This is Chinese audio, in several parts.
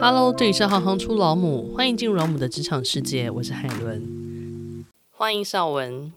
Hello，这里是行行出老母，欢迎进入老母的职场世界，我是海伦，欢迎绍文。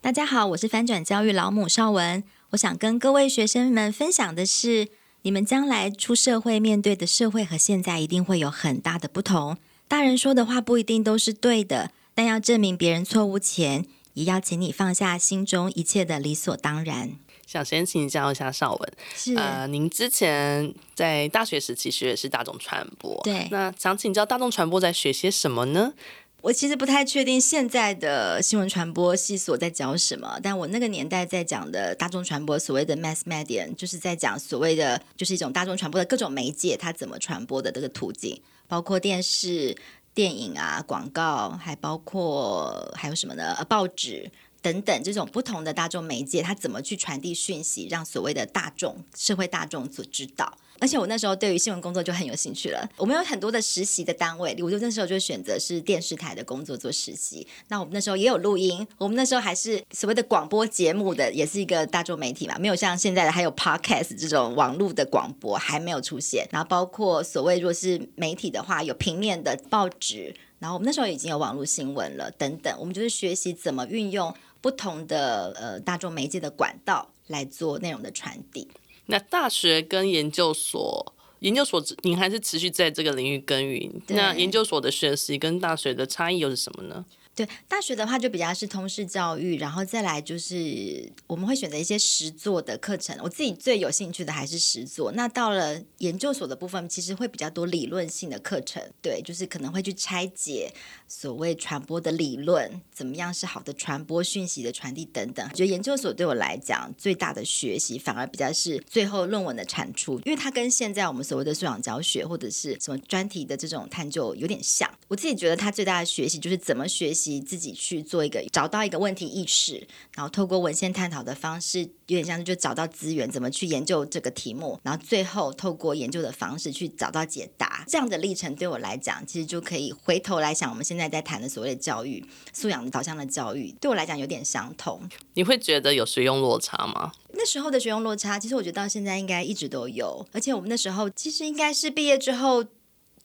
大家好，我是翻转教育老母邵文。我想跟各位学生们分享的是，你们将来出社会面对的社会和现在一定会有很大的不同。大人说的话不一定都是对的，但要证明别人错误前，也要请你放下心中一切的理所当然。想先请教一下邵文，是呃，您之前在大学时期学的是大众传播，对，那想请教大众传播在学些什么呢？我其实不太确定现在的新闻传播系所在教什么，但我那个年代在讲的大众传播，所谓的 mass media，就是在讲所谓的就是一种大众传播的各种媒介，它怎么传播的这个途径，包括电视、电影啊、广告，还包括还有什么呢？呃，报纸。等等，这种不同的大众媒介，它怎么去传递讯息，让所谓的大众、社会大众所知道？而且我那时候对于新闻工作就很有兴趣了。我们有很多的实习的单位，我就那时候就选择是电视台的工作做实习。那我们那时候也有录音，我们那时候还是所谓的广播节目的，也是一个大众媒体嘛，没有像现在的还有 podcast 这种网络的广播还没有出现。然后包括所谓如果是媒体的话，有平面的报纸，然后我们那时候已经有网络新闻了等等。我们就是学习怎么运用。不同的呃大众媒介的管道来做内容的传递。那大学跟研究所，研究所您还是持续在这个领域耕耘。那研究所的学习跟大学的差异又是什么呢？对，大学的话就比较是通识教育，然后再来就是我们会选择一些实作的课程。我自己最有兴趣的还是实作。那到了研究所的部分，其实会比较多理论性的课程。对，就是可能会去拆解所谓传播的理论，怎么样是好的传播讯息的传递等等。我觉得研究所对我来讲最大的学习，反而比较是最后论文的产出，因为它跟现在我们所谓的素养教学或者是什么专题的这种探究有点像。我自己觉得它最大的学习就是怎么学习。自己去做一个找到一个问题意识，然后透过文献探讨的方式，有点像是就找到资源，怎么去研究这个题目，然后最后透过研究的方式去找到解答。这样的历程对我来讲，其实就可以回头来想，我们现在在谈的所谓的教育素养导向的教育，对我来讲有点相同。你会觉得有学用落差吗？那时候的学用落差，其实我觉得到现在应该一直都有，而且我们那时候其实应该是毕业之后。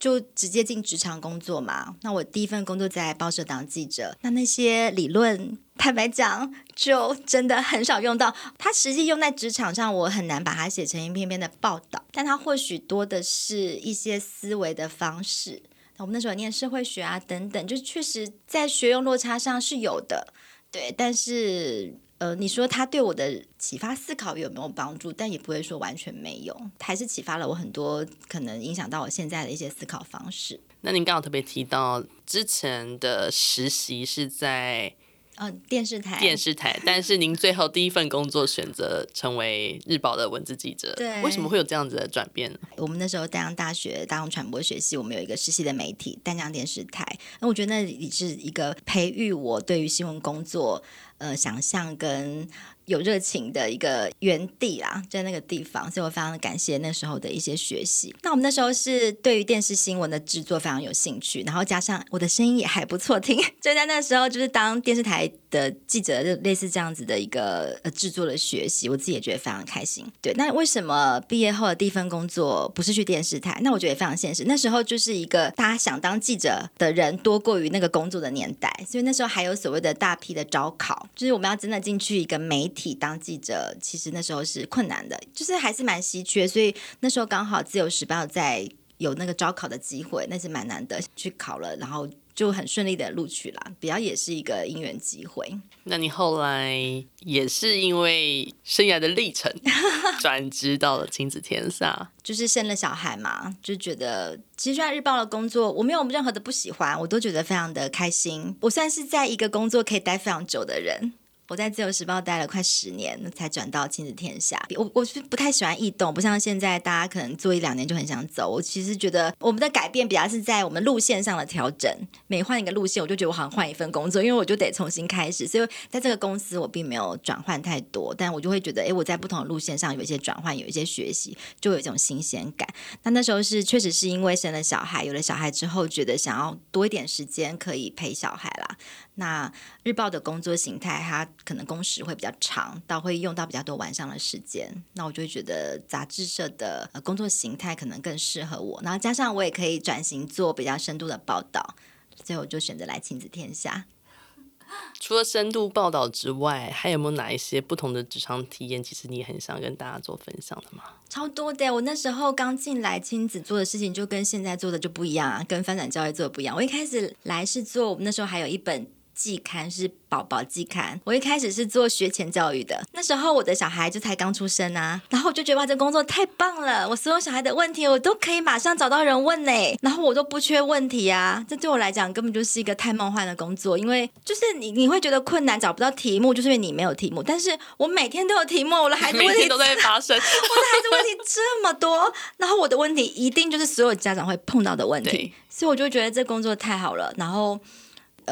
就直接进职场工作嘛。那我第一份工作在报社当记者，那那些理论，坦白讲，就真的很少用到。它实际用在职场上，我很难把它写成一篇篇的报道。但它或许多的是一些思维的方式。我们那时候念社会学啊，等等，就确实在学用落差上是有的。对，但是。呃，你说他对我的启发思考有没有帮助？但也不会说完全没有，还是启发了我很多，可能影响到我现在的一些思考方式。那您刚好特别提到之前的实习是在。哦，电视台，电视台，但是您最后第一份工作选择成为日报的文字记者，对，为什么会有这样子的转变呢？我们那时候丹江大学大众传播学系，我们有一个实习的媒体丹江电视台，那我觉得那里是一个培育我对于新闻工作呃想象跟。有热情的一个园地啦，在那个地方，所以我非常的感谢那时候的一些学习。那我们那时候是对于电视新闻的制作非常有兴趣，然后加上我的声音也还不错听，就在那时候就是当电视台的记者，就类似这样子的一个呃制作的学习，我自己也觉得非常开心。对，那为什么毕业后的第一份工作不是去电视台？那我觉得也非常现实。那时候就是一个大家想当记者的人多过于那个工作的年代，所以那时候还有所谓的大批的招考，就是我们要真的进去一个媒体。当记者其实那时候是困难的，就是还是蛮稀缺，所以那时候刚好自由时报在有那个招考的机会，那是蛮难得去考了，然后就很顺利的录取啦，比较也是一个因缘机会。那你后来也是因为生涯的历程转职到了亲子天下，就是生了小孩嘛，就觉得其实在日报的工作我没有任何的不喜欢，我都觉得非常的开心。我算是在一个工作可以待非常久的人。我在自由时报待了快十年，才转到亲子天下。我我是不太喜欢异动，不像现在大家可能做一两年就很想走。我其实觉得我们的改变比较是在我们路线上的调整。每换一个路线，我就觉得我好像换一份工作，因为我就得重新开始。所以在这个公司，我并没有转换太多，但我就会觉得，哎，我在不同的路线上有一些转换，有一些学习，就有一种新鲜感。那那时候是确实是因为生了小孩，有了小孩之后，觉得想要多一点时间可以陪小孩啦。那日报的工作形态，它可能工时会比较长，到会用到比较多晚上的时间。那我就会觉得杂志社的工作形态可能更适合我。然后加上我也可以转型做比较深度的报道，所以我就选择来亲子天下。除了深度报道之外，还有没有哪一些不同的职场体验？其实你很想跟大家做分享的吗？超多的！我那时候刚进来，亲子做的事情就跟现在做的就不一样啊，跟翻转教育做的不一样。我一开始来是做，我们那时候还有一本。季刊是宝宝季刊，我一开始是做学前教育的，那时候我的小孩就才刚出生啊，然后我就觉得哇，这工作太棒了，我所有小孩的问题我都可以马上找到人问呢，然后我都不缺问题啊，这对我来讲根本就是一个太梦幻的工作，因为就是你你会觉得困难找不到题目，就是因为你没有题目，但是我每天都有题目，我的孩子问题都在发生，我的孩子问题这么多，然后我的问题一定就是所有家长会碰到的问题，所以我就觉得这工作太好了，然后。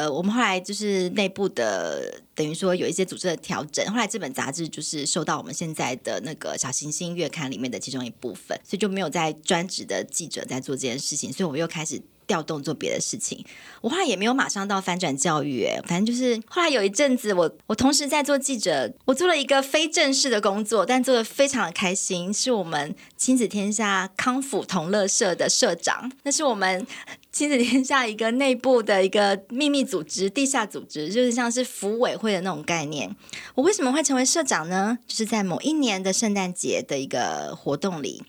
呃，我们后来就是内部的，等于说有一些组织的调整。后来这本杂志就是受到我们现在的那个小行星月刊里面的其中一部分，所以就没有在专职的记者在做这件事情，所以我们又开始。调动做别的事情，我后来也没有马上到翻转教育，哎，反正就是后来有一阵子我，我同时在做记者，我做了一个非正式的工作，但做得非常的开心，是我们亲子天下康复同乐社的社长，那是我们亲子天下一个内部的一个秘密组织、地下组织，就是像是服委会的那种概念。我为什么会成为社长呢？就是在某一年的圣诞节的一个活动里。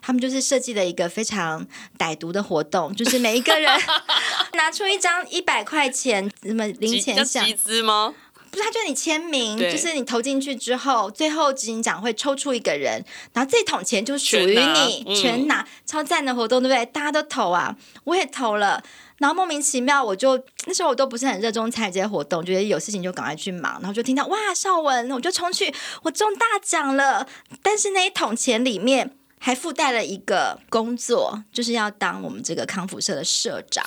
他们就是设计了一个非常歹毒的活动，就是每一个人 拿出一张一百块钱什么零钱箱，集资吗？不是，他就是你签名，就是你投进去之后，最后执行长会抽出一个人，然后这桶钱就属于你，全拿，全拿，超赞的活动，对不对？大家都投啊，我也投了，然后莫名其妙，我就那时候我都不是很热衷参与这些活动，觉得有事情就赶快去忙，然后就听到哇，绍文，我就冲去，我中大奖了，但是那一桶钱里面。还附带了一个工作，就是要当我们这个康复社的社长，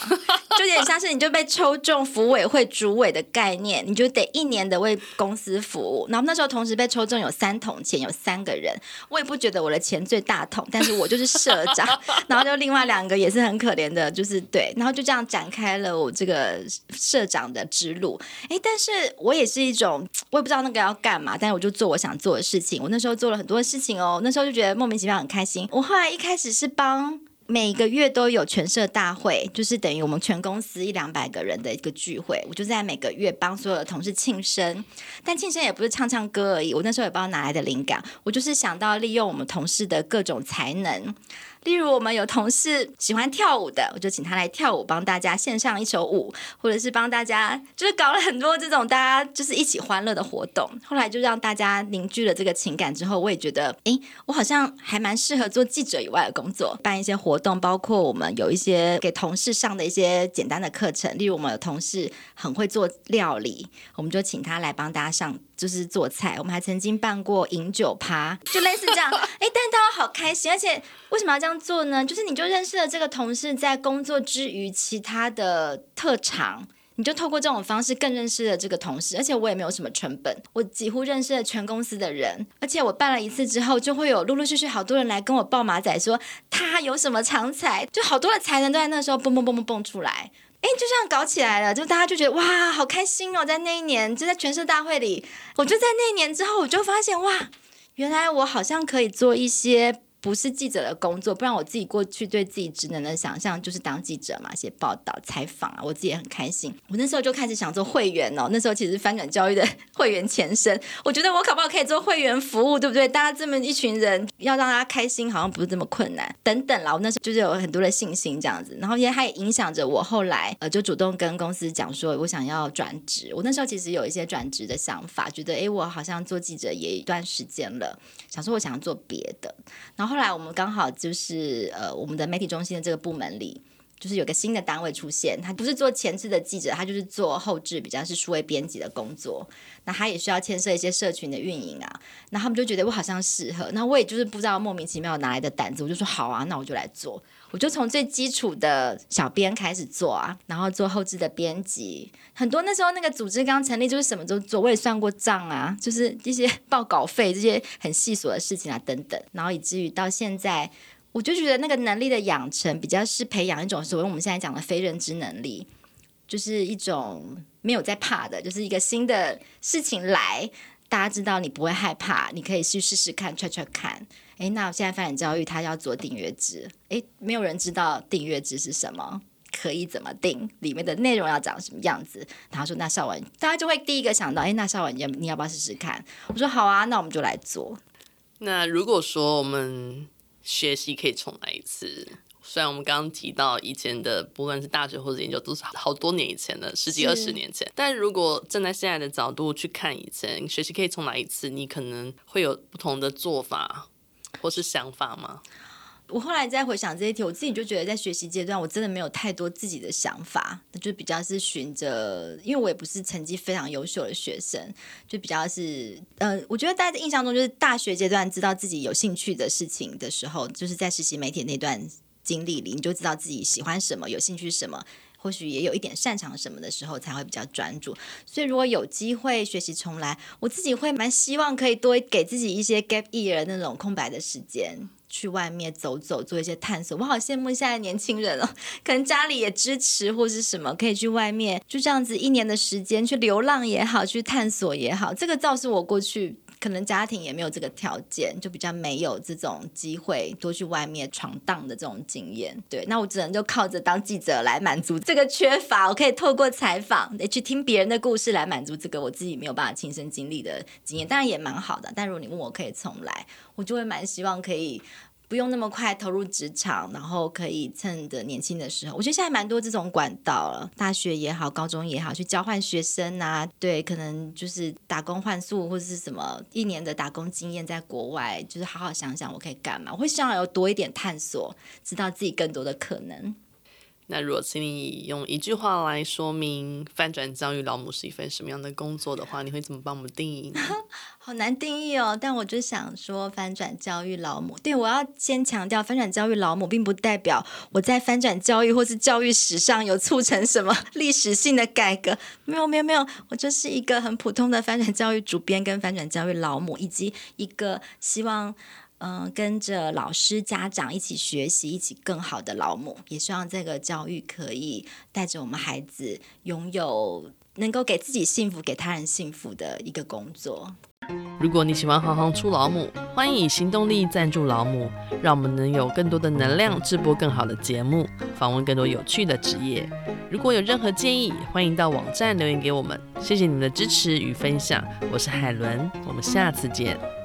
就有点像是你就被抽中福委会主委的概念，你就得一年的为公司服务。然后那时候同时被抽中有三桶钱，有三个人，我也不觉得我的钱最大桶，但是我就是社长。然后就另外两个也是很可怜的，就是对，然后就这样展开了我这个社长的之路。哎，但是我也是一种，我也不知道那个要干嘛，但是我就做我想做的事情。我那时候做了很多事情哦，那时候就觉得莫名其妙很开。我后来一开始是帮每个月都有全社大会，就是等于我们全公司一两百个人的一个聚会，我就在每个月帮所有的同事庆生。但庆生也不是唱唱歌而已，我那时候也不知道哪来的灵感，我就是想到利用我们同事的各种才能。例如，我们有同事喜欢跳舞的，我就请他来跳舞，帮大家献上一首舞，或者是帮大家，就是搞了很多这种大家就是一起欢乐的活动。后来就让大家凝聚了这个情感之后，我也觉得，诶，我好像还蛮适合做记者以外的工作，办一些活动，包括我们有一些给同事上的一些简单的课程。例如，我们有同事很会做料理，我们就请他来帮大家上。就是做菜，我们还曾经办过饮酒趴，就类似这样。哎，但大家好开心，而且为什么要这样做呢？就是你就认识了这个同事，在工作之余其他的特长，你就透过这种方式更认识了这个同事。而且我也没有什么成本，我几乎认识了全公司的人。而且我办了一次之后，就会有陆陆续续好多人来跟我报马仔，说他有什么长才，就好多的才能都在那时候蹦蹦蹦蹦蹦出来。哎，就这样搞起来了，就大家就觉得哇，好开心哦！在那一年，就在全社大会里，我就在那一年之后，我就发现哇，原来我好像可以做一些。不是记者的工作，不然我自己过去对自己职能的想象就是当记者嘛，写报道、采访啊，我自己也很开心。我那时候就开始想做会员哦，那时候其实翻转教育的会员前身，我觉得我可不可以做会员服务，对不对？大家这么一群人，要让大家开心，好像不是这么困难。等等啦，我那时候就是有很多的信心这样子，然后也影响着我后来呃，就主动跟公司讲说，我想要转职。我那时候其实有一些转职的想法，觉得诶，我好像做记者也一段时间了，想说我想要做别的，然后。后来我们刚好就是呃，我们的媒体中心的这个部门里，就是有个新的单位出现，他不是做前置的记者，他就是做后置，比较是数位编辑的工作。那他也需要牵涉一些社群的运营啊。那他们就觉得我好像适合，那我也就是不知道莫名其妙哪来的胆子，我就说好啊，那我就来做。我就从最基础的小编开始做啊，然后做后置的编辑，很多那时候那个组织刚成立，就是什么都做，我也算过账啊，就是一些报稿费这些很细琐的事情啊等等，然后以至于到现在，我就觉得那个能力的养成比较是培养一种所谓我们现在讲的非认知能力。就是一种没有在怕的，就是一个新的事情来，大家知道你不会害怕，你可以去试试看，踹踹看。哎，那我现在发展教育它要做订阅制，哎，没有人知道订阅制是什么，可以怎么订，里面的内容要长什么样子。然后说：“那绍雯，大家就会第一个想到，哎，那绍雯，你你要不要试试看？”我说：“好啊，那我们就来做。”那如果说我们学习可以重来一次，虽然我们刚刚提到以前的，不论是大学或者研究，都是好多年以前的，十几二十年前。但如果站在现在的角度去看以前学习可以重来一次，你可能会有不同的做法或是想法吗？我后来再回想这些题，我自己就觉得在学习阶段，我真的没有太多自己的想法，就比较是循着，因为我也不是成绩非常优秀的学生，就比较是，呃，我觉得大家的印象中，就是大学阶段知道自己有兴趣的事情的时候，就是在实习媒体那段经历里，你就知道自己喜欢什么，有兴趣什么，或许也有一点擅长什么的时候，才会比较专注。所以如果有机会学习重来，我自己会蛮希望可以多给自己一些 gap year 那种空白的时间。去外面走走，做一些探索。我好羡慕现在年轻人哦，可能家里也支持或是什么，可以去外面就这样子一年的时间去流浪也好，去探索也好。这个倒是我过去可能家庭也没有这个条件，就比较没有这种机会多去外面闯荡的这种经验。对，那我只能就靠着当记者来满足这个缺乏。我可以透过采访，去听别人的故事来满足这个我自己没有办法亲身经历的经验。当然也蛮好的，但如果你问我可以重来，我就会蛮希望可以。不用那么快投入职场，然后可以趁着年轻的时候，我觉得现在蛮多这种管道了，大学也好，高中也好，去交换学生啊，对，可能就是打工换宿或者是什么一年的打工经验，在国外就是好好想想我可以干嘛，我会希望有多一点探索，知道自己更多的可能。那如果请你用一句话来说明翻转教育老母是一份什么样的工作的话，你会怎么帮我们定义呢？好难定义哦，但我就想说，翻转教育老母。对，我要先强调，翻转教育老母，并不代表我在翻转教育或是教育史上有促成什么历史性的改革。没有，没有，没有，我就是一个很普通的翻转教育主编，跟翻转教育老母，以及一个希望。嗯，跟着老师、家长一起学习，一起更好的老母，也希望这个教育可以带着我们孩子拥有能够给自己幸福、给他人幸福的一个工作。如果你喜欢行行出老母，欢迎以行动力赞助老母，让我们能有更多的能量制播更好的节目，访问更多有趣的职业。如果有任何建议，欢迎到网站留言给我们。谢谢你们的支持与分享，我是海伦，我们下次见。